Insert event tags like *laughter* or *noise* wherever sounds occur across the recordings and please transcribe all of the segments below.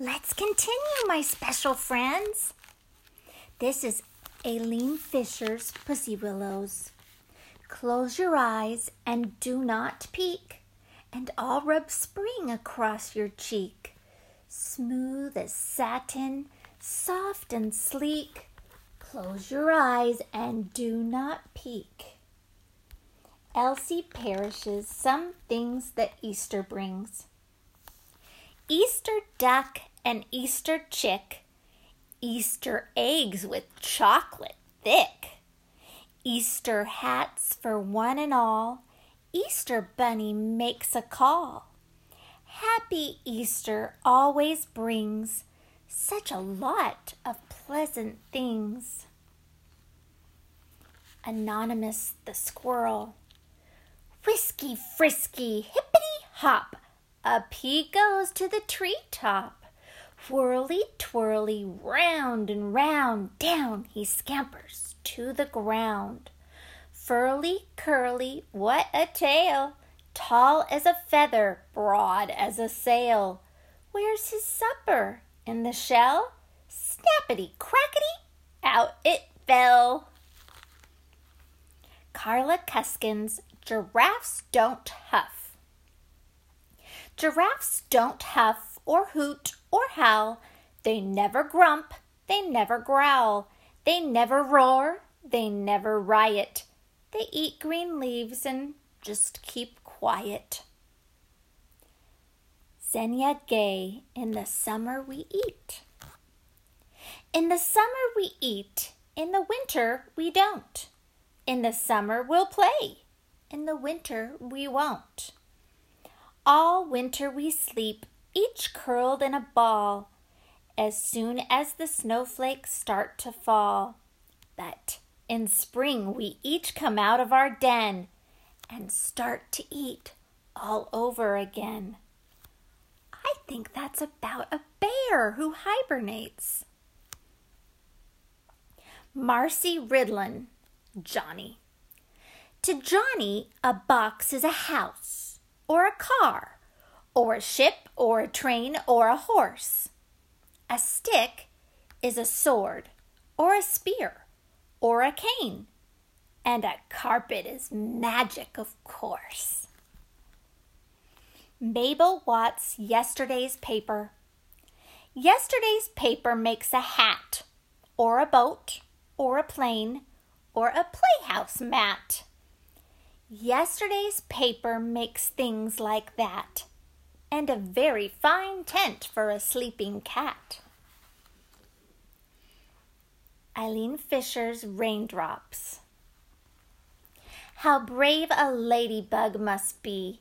Let's continue, my special friends. This is Aileen Fisher's Pussy Willows. Close your eyes and do not peek, and I'll rub spring across your cheek. Smooth as satin, soft and sleek. Close your eyes and do not peek. Elsie Parrish's some things that Easter brings. Easter duck and Easter chick, Easter eggs with chocolate thick, Easter hats for one and all, Easter bunny makes a call. Happy Easter always brings such a lot of pleasant things. Anonymous the squirrel. Whisky frisky, hippity hop, up he goes to the tree top. Whirly twirly, round and round, down he scampers to the ground. Furly curly, what a tail! Tall as a feather, broad as a sail. Where's his supper? In the shell? Snappity crackety, out it fell. Karla Kuskin's Giraffes Don't Huff. Giraffes don't huff or hoot or howl. They never grump, they never growl. They never roar, they never riot. They eat green leaves and just keep quiet. Zhenya Gay, in the summer we eat. In the summer we eat, in the winter we don't. In the summer we'll play, in the winter we won't. All winter we sleep, each curled in a ball, as soon as the snowflakes start to fall. But in spring we each come out of our den and start to eat all over again. I think that's about a bear who hibernates. Marci Ridlon, Johnny. To Johnny, a box is a house, or a car, or a ship, or a train, or a horse. A stick is a sword, or a spear, or a cane. And a carpet is magic, of course. Mabel Watts' Yesterday's Paper. Yesterday's paper makes a hat, or a boat, or a plane, or a playhouse mat. Yesterday's paper makes things like that, and a very fine tent for a sleeping cat. Aileen Fisher's Raindrops. How brave a ladybug must be!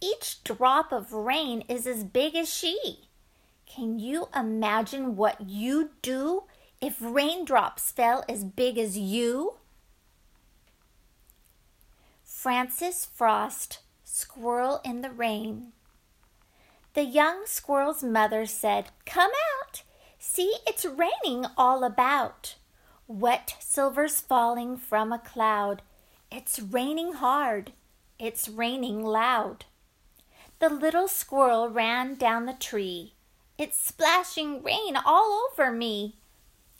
Each drop of rain is as big as she. Can you imagine what you'd do if raindrops fell as big as you? Frances Frost, Squirrel in the Rain. The young squirrel's mother said, Come out! See, it's raining all about. Wet silver's falling from a cloud. It's raining hard. It's raining loud. The little squirrel ran down the tree. It's splashing rain all over me.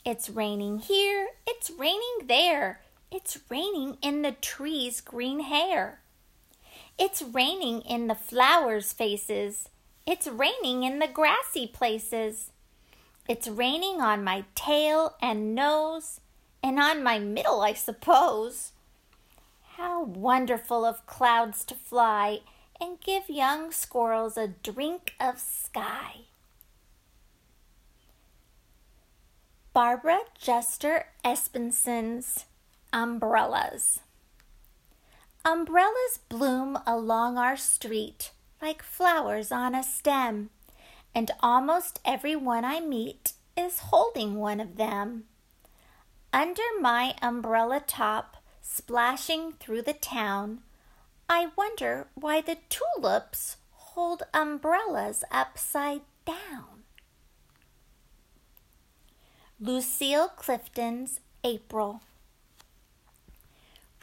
It's raining here. It's raining there. It's raining in the tree's green hair. It's raining in the flowers' faces. It's raining in the grassy places. It's raining on my tail and nose, and on my middle, I suppose. How wonderful of clouds to fly and give young squirrels a drink of sky. Barbara Juster Esbensen's Umbrellas. Umbrellas bloom along our street like flowers on a stem and almost every one I meet is holding one of them. Under my umbrella top, splashing through the town, I wonder why the tulips hold umbrellas upside down. Lucille Clifton's April.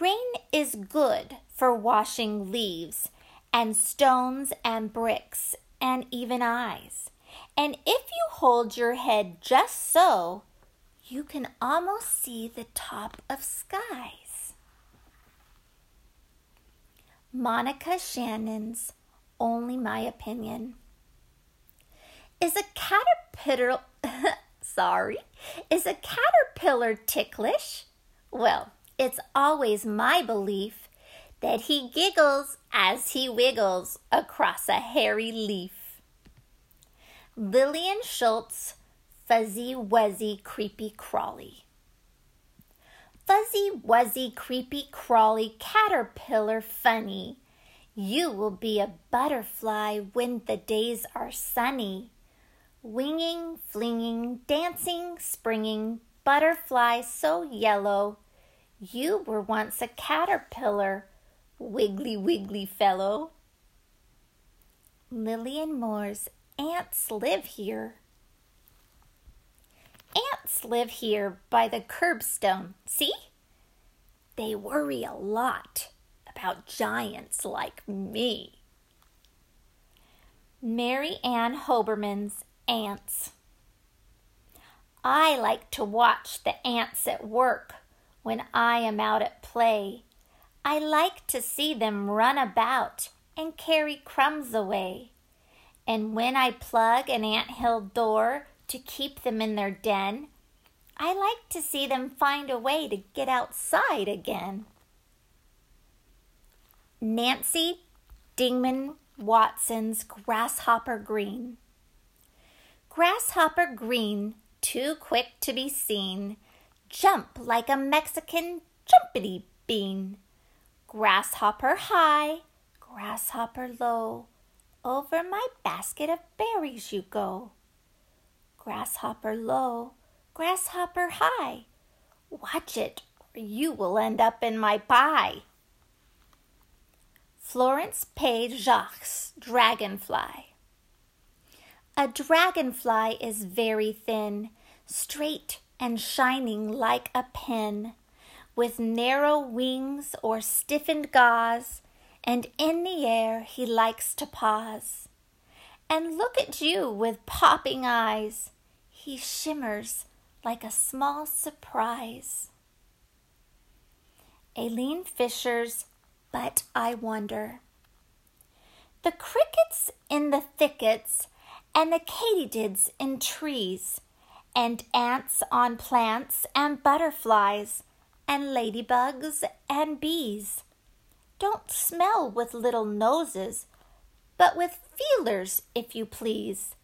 Rain is good for washing leaves and stones and bricks and even eyes. And if you hold your head just so, you can almost see the top of skies. Monica Shannon's Only My Opinion. Is a caterpillar, *laughs* sorry, is a caterpillar ticklish? Well, it's always my belief that he giggles as he wiggles across a hairy leaf. Lillian Schulz, Fuzzy Wuzzy Creepy Crawly. Fuzzy Wuzzy Creepy Crawly Caterpillar Funny. You will be a butterfly when the days are sunny. Winging, flinging, dancing, springing, butterfly so yellow. You were once a caterpillar, wiggly wiggly fellow. Lillian Moore's ants live here. Ants live here by the curbstone. See? They worry a lot about giants like me. Mary Ann Hoberman's Ants. I like to watch the ants at work when I am out at play. I like to see them run about and carry crumbs away. And when I plug an ant hill door to keep them in their den, I like to see them find a way to get outside again. Nancy Dingman Watson's Grasshopper Green. Grasshopper Green, too quick to be seen, jump like a Mexican jumpity bean. Grasshopper high, grasshopper low, over my basket of berries you go. Grasshopper low, grasshopper high, watch it or you will end up in my pie. Florence Page Jacques Dragonfly. A dragonfly is very thin, straight and shining like a pin, with narrow wings or stiffened gauze, and in the air he likes to pause. And look at you with popping eyes, he shimmers like a small surprise. Aileen Fisher's But I Wonder. The crickets in the thickets and the katydids in trees and ants on plants, and butterflies, and ladybugs, and bees. Don't smell with little noses, but with feelers, if you please.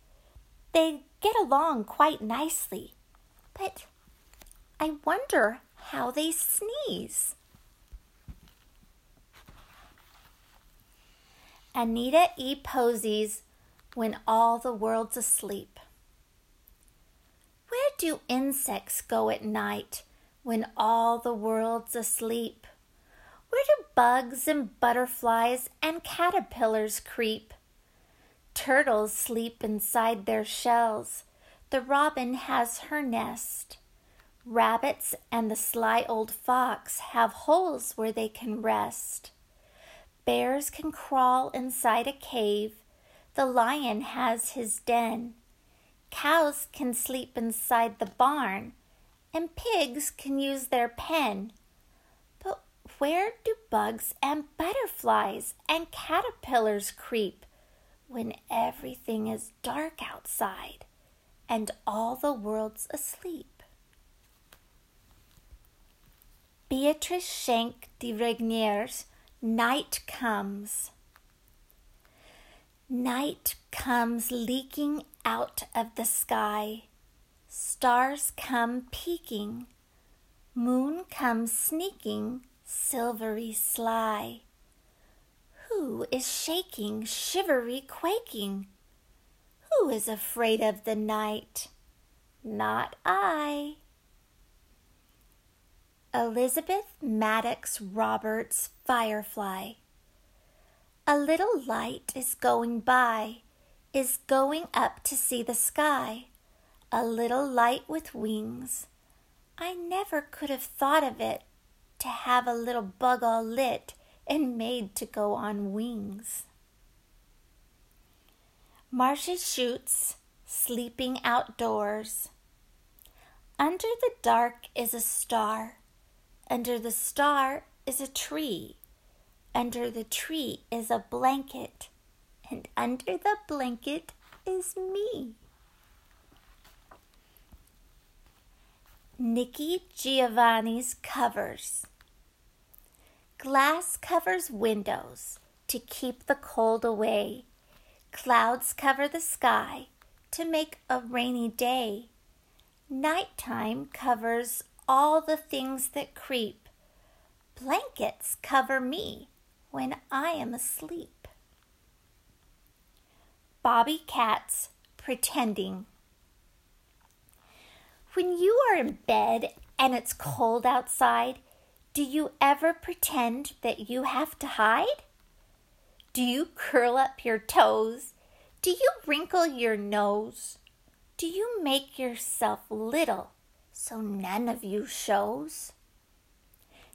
They get along quite nicely, but I wonder how they sneeze. Anita E. Posey's When All the World's Asleep. Where do insects go at night when all the world's asleep? Where do bugs and butterflies and caterpillars creep? Turtles sleep inside their shells. The robin has her nest. Rabbits and the sly old fox have holes where they can rest. Bears can crawl inside a cave. The lion has his den. Cows can sleep inside the barn, and pigs can use their pen. But where do bugs and butterflies and caterpillars creep when everything is dark outside and all the world's asleep? Beatrice Schenk de Regnier's Night Comes. Night comes leaking out of the sky. Stars come peeking. Moon comes sneaking, silvery sly. Who is shaking, shivery quaking? Who is afraid of the night? Not I. Elizabeth Madox Roberts Firefly. A little light is going by, is going up to see the sky. A little light with wings. I never could have thought of it to have a little bug all lit and made to go on wings. Marchette Chute, sleeping outdoors. Under the dark is a star. Under the star is a tree. Under the tree is a blanket. And under the blanket is me. Nikki Giovanni's covers. Glass covers windows to keep the cold away. Clouds cover the sky to make a rainy day. Nighttime covers all the things that creep. Blankets cover me when I am asleep. Bobbi Katz pretending. When you are in bed and it's cold outside, do you ever pretend that you have to hide? Do you curl up your toes? Do you wrinkle your nose? Do you make yourself little so none of you shows?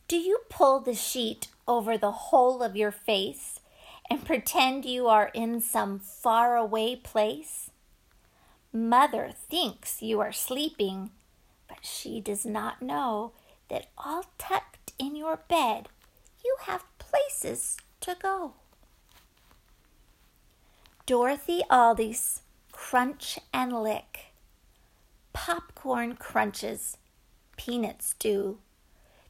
Do you pull the sheet over the whole of your face and pretend you are in some faraway place? Mother thinks you are sleeping, but she does not know that all tucked in your bed you have places to go. Dorothy Aldis Crunch and Lick. Popcorn crunches, peanuts do.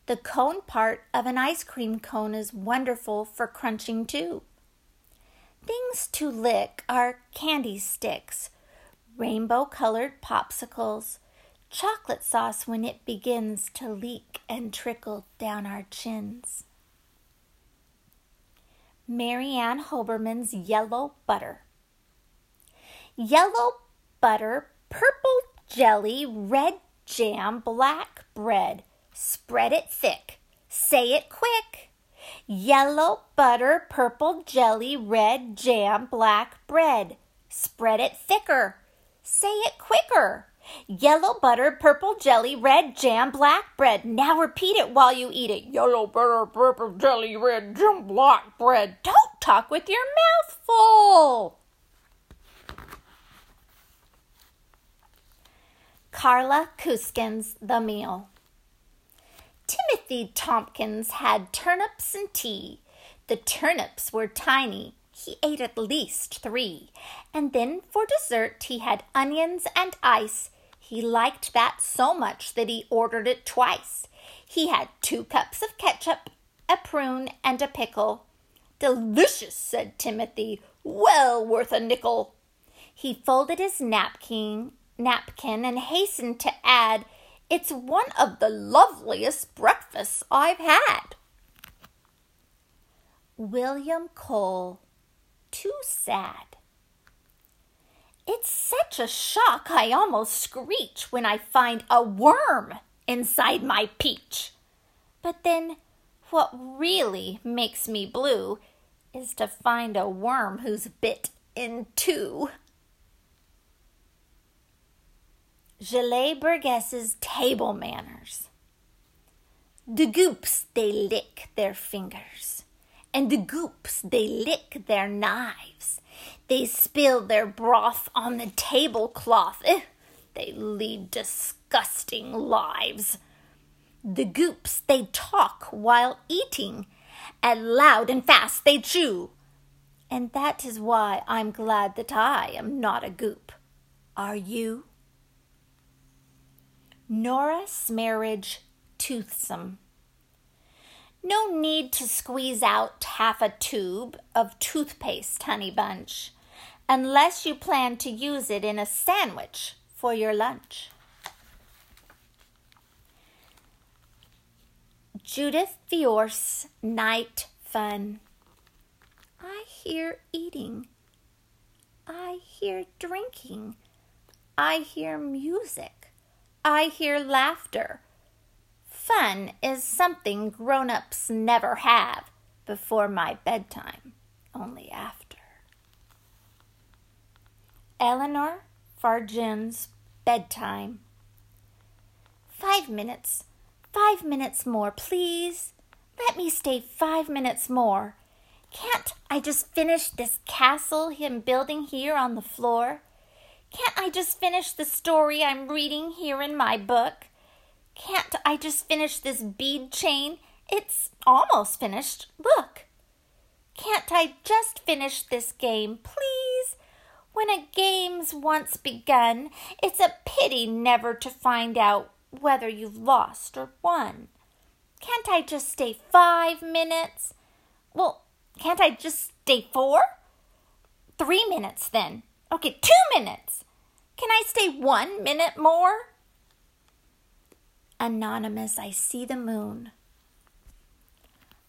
The cone part of an ice cream cone is wonderful for crunching too. Things to lick are candy sticks, rainbow colored popsicles, chocolate sauce when it begins to leak and trickle down our chins. Mary Ann Hoberman's Yellow Butter. Yellow butter, purple jelly, red jam, black bread. Spread it thick. Say it quick. Yellow butter, purple jelly, red jam, black bread. Spread it thicker. Say it quicker. Yellow butter, purple jelly, red jam, black bread. Now repeat it while you eat it. Yellow butter, purple jelly, red jam, black bread. Don't talk with your mouth full. Karla Kuskin's, The Meal. Timothy Tompkins had turnips and tea. The turnips were tiny. He ate at least three. And then for dessert, he had onions and ice. He liked that so much that he ordered it twice. He had two cups of ketchup, a prune, and a pickle. Delicious, said Timothy. Well worth a nickel. He folded his napkin, napkin and hastened to add, It's one of the loveliest breakfasts I've had. William Cole, too sad. It's such a shock I almost screech when I find a worm inside my peach. But then, what really makes me blue is to find a worm who's bit in two. Gelett Burgess's Table Manners. The goops they lick their fingers, and the goops they lick their knives they spill their broth on the tablecloth. Eh, they lead disgusting lives. The goops, they talk while eating, and loud and fast they chew. And that is why I'm glad that I am not a goop. Are you? Norah Smaridge Toothsome. No need to squeeze out half a tube of toothpaste, honey bunch unless you plan to use it in a sandwich for your lunch. Judith Viorst Night Fun. I hear eating. I hear drinking. I hear music. I hear laughter. Fun is something grown ups never have before my bedtime, only after. Eleanor Farjeon's bedtime. Five minutes. Five minutes more, please. Let me stay five minutes more. Can't I just finish this castle him building here on the floor? Can't I just finish the story I'm reading here in my book? Can't I just finish this bead chain? It's almost finished. Look. Can't I just finish this game, please? When a game's once begun, it's a pity never to find out whether you've lost or won. Can't I just stay five minutes? Well, can't I just stay four? Three minutes then. Okay, two minutes. Can I stay one minute more? Anonymous, I see the moon.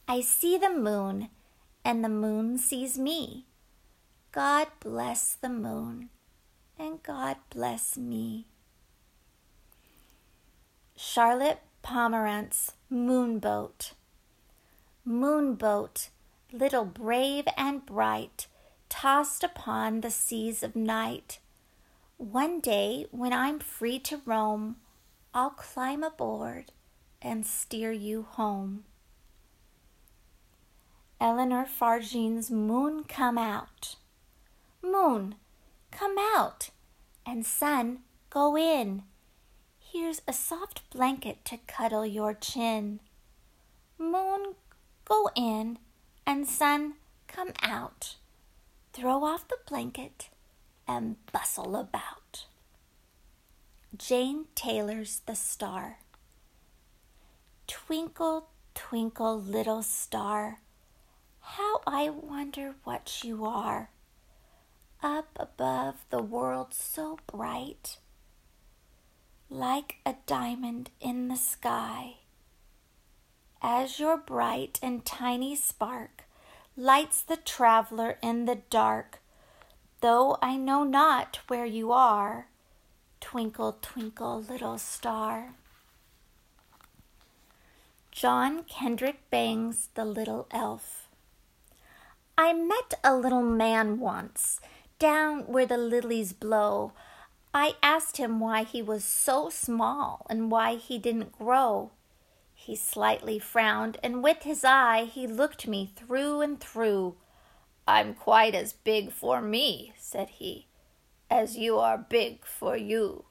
I see the moon, and the moon sees me. God bless the moon, and God bless me. Charlotte Pomerantz, Moonboat. Moonboat, little brave and bright, tossed upon the seas of night. One day, when I'm free to roam, I'll climb aboard and steer you home. Eleanor Farjeon's Moon Come Out. Moon, come out, and sun, go in. Here's a soft blanket to cuddle your chin. Moon, go in, and sun, come out. Throw off the blanket and bustle about. Jane Taylor's The Star. Twinkle, twinkle, little star, how I wonder what you are. Up above the world so bright, like a diamond in the sky. As your bright and tiny spark lights the traveler in the dark, though I know not where you are Twinkle, twinkle, little star. John Kendrick Bangs, The Little Elf. I met a little man once, down where the lilies blow. I asked him why he was so small and why he didn't grow. He slightly frowned, and with his eye he looked me through and through. I'm quite as big for me, said he as you are big for you.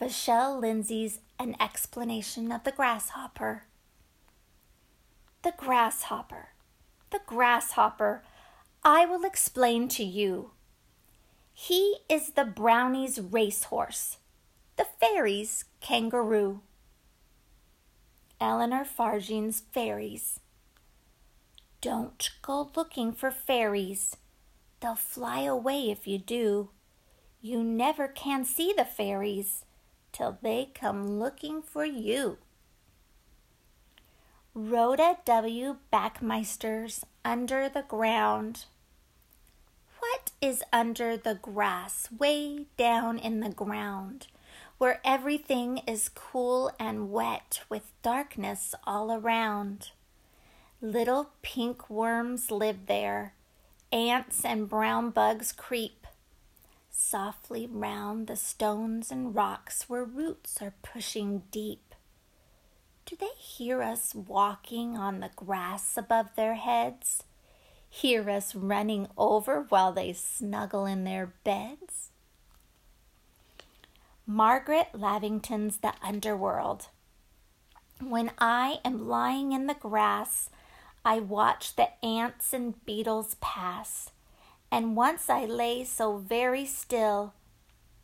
Vachel Lindsay's An Explanation of the Grasshopper. The grasshopper, the grasshopper, I will explain to you. He is the brownie's racehorse, the fairy's kangaroo. Eleanor Farjeon's Fairies. Don't go looking for fairies. They'll fly away if you do. You never can see the fairies till they come looking for you. Rhoda W. Bacmeister's Under the Ground. What is under the grass, way down in the ground, where everything is cool and wet with darkness all around? Little pink worms live there Ants and brown bugs creep softly round the stones and rocks where roots are pushing deep. Do they hear us walking on the grass above their heads? Hear us running over while they snuggle in their beds? Margaret Lavington's The Underworld. When I am lying in the grass, I watched the ants and beetles pass, and once I lay so very still,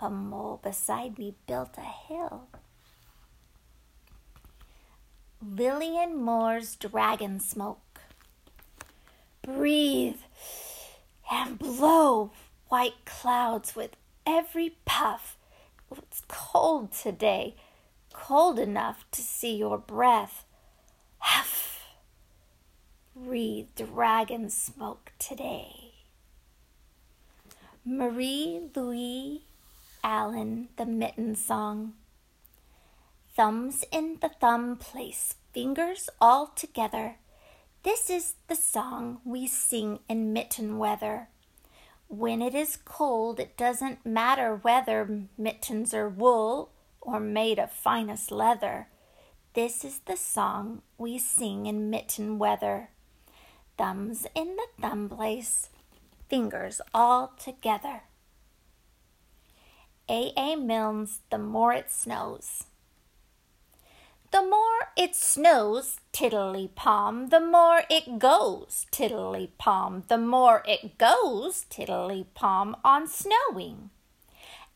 a mole beside me built a hill. Lillian Moore's Dragon Smoke. Breathe and blow white clouds with every puff. It's cold today, cold enough to see your breath. Huff breathe dragon smoke today. Marie Louise Allen, The Mitten Song. Thumbs in the thumb place, fingers all together. This is the song we sing in mitten weather. When it is cold, it doesn't matter whether mittens are wool or made of finest leather. This is the song we sing in mitten weather thumbs in the thumb place, fingers all together. A. A. Milnes, The More It Snows. The more it snows, tiddly palm, the more it goes, tiddly palm, the more it goes, tiddly palm, on snowing.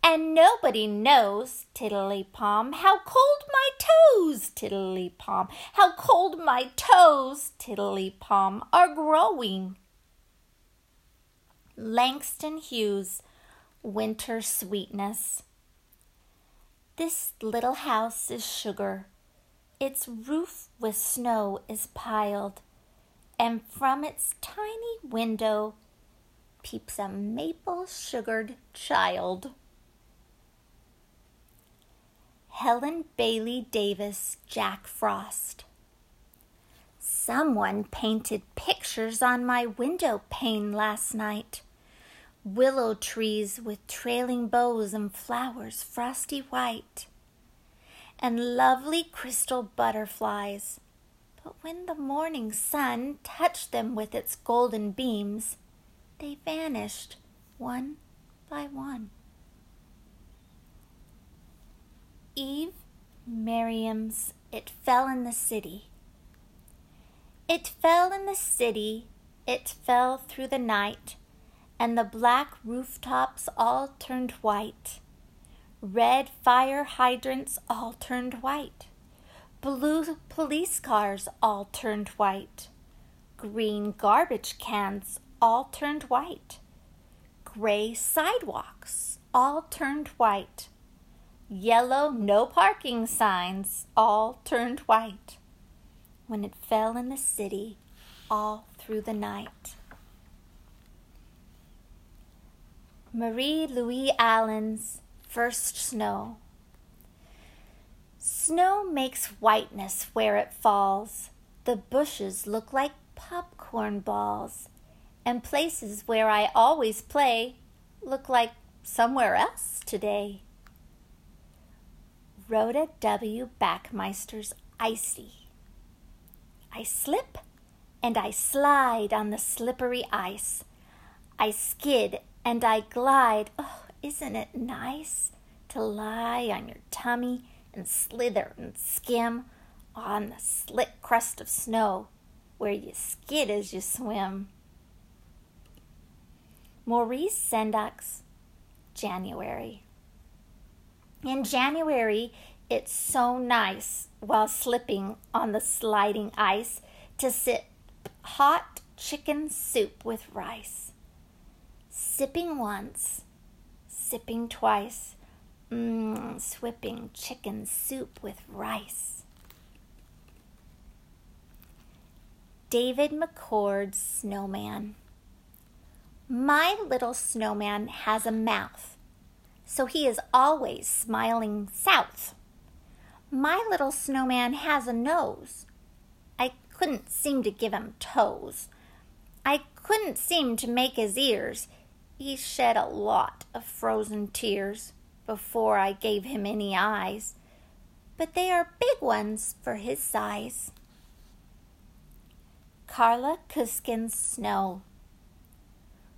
And nobody knows, tiddly palm, how cold my toes, tiddly palm, how cold my toes, tiddly palm, are growing. Langston Hughes, Winter Sweetness. This little house is sugar its roof with snow is piled, and from its tiny window peeps a maple sugared child. Helen Bayley Davis, Jack Frost. Someone painted pictures on my window pane last night. Willow trees with trailing boughs and flowers frosty white and lovely crystal butterflies. But when the morning sun touched them with its golden beams, they vanished one by one. Eve Merriam's It Fell in the City. It fell in the city, it fell through the night, and the black rooftops all turned white. Red fire hydrants all turned white. Blue police cars all turned white. Green garbage cans all turned white. Gray sidewalks all turned white. Yellow no parking signs all turned white. When it fell in the city all through the night. Marie Louise Allen's first snow. Snow makes whiteness where it falls. The bushes look like popcorn balls, and places where I always play look like somewhere else today. Rhoda W. Bacmeister's Icy. I slip and I slide on the slippery ice. I skid and I glide. Oh, isn't it nice to lie on your tummy and slither and skim on the slick crust of snow where you skid as you swim? Maurice Sendak, January. In January, it's so nice while slipping on the sliding ice to sip hot chicken soup with rice. Sipping once, sipping twice, mmm, swipping chicken soup with rice. David McCord's Snowman. My little snowman has a mouth, so he is always smiling south. My little snowman has a nose. I couldn't seem to give him toes. I couldn't seem to make his ears. He shed a lot of frozen tears before I gave him any eyes, but they are big ones for his size. Karla Kuskin's Snow.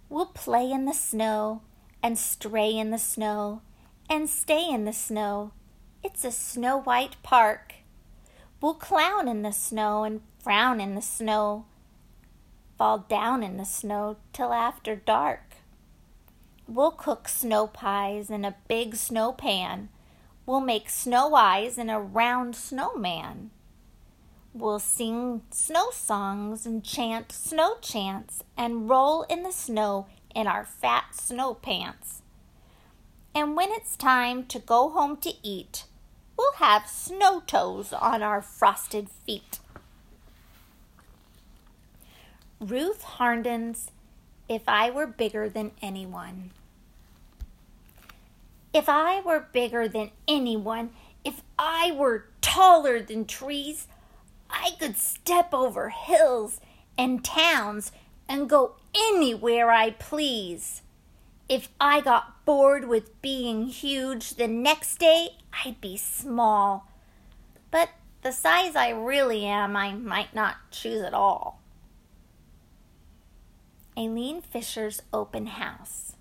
We'll play in the snow and stray in the snow and stay in the snow. It's a snow white park. We'll clown in the snow and frown in the snow, fall down in the snow till after dark. We'll cook snow pies in a big snow pan. We'll make snow eyes in a round snowman. We'll sing snow songs and chant snow chants and roll in the snow in our fat snow pants. And when it's time to go home to eat, we'll have snow toes on our frosted feet. Ruth Harnden's if I were bigger than anyone. If I were bigger than anyone, if I were taller than trees, I could step over hills and towns and go anywhere I please. If I got bored with being huge, the next day I'd be small. But the size I really am, I might not choose at all. Aileen Fisher's Open House.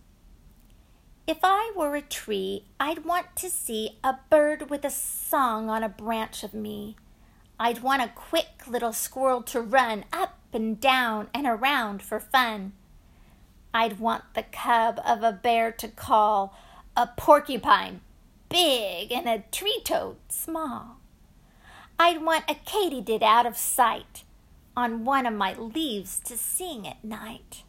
If I were a tree, I'd want to see a bird with a song on a branch of me. I'd want a quick little squirrel to run up and down and around for fun. I'd want the cub of a bear to call a porcupine big and a tree toad small. I'd want a katydid out of sight on one of my leaves to sing at night.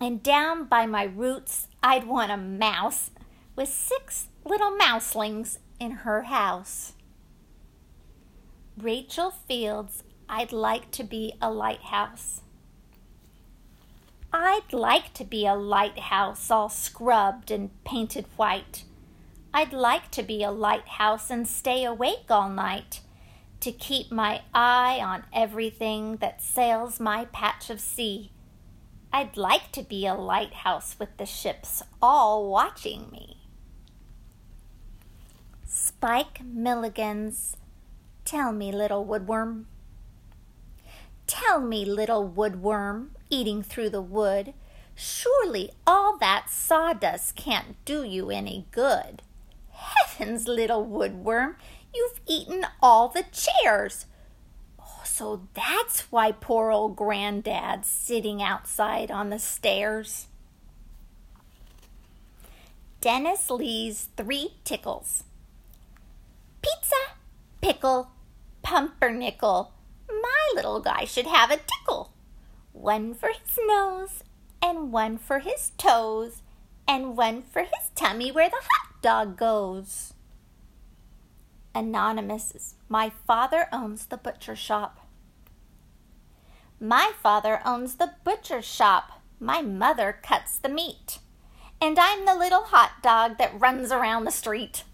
And down by my roots, I'd want a mouse with six little mouselings in her house. Rachel Fields, I'd like to be a lighthouse. I'd like to be a lighthouse all scrubbed and painted white. I'd like to be a lighthouse and stay awake all night to keep my eye on everything that sails my patch of sea. I'd like to be a lighthouse with the ships all watching me. Spike Milligan's Tell me, little woodworm. Tell me, little woodworm, eating through the wood, surely all that sawdust can't do you any good. Heavens, little woodworm, you've eaten all the chairs. Oh, so that's why poor old Granddad's sitting outside on the stairs. Dennis Lee's Three Tickles Pizza, pickle, pumpernickel. My little guy should have a tickle. One for his nose, and one for his toes, and one for his tummy where the hot dog goes. Anonymous, my father owns the butcher shop. My father owns the butcher shop. My mother cuts the meat. And I'm the little hot dog that runs around the street.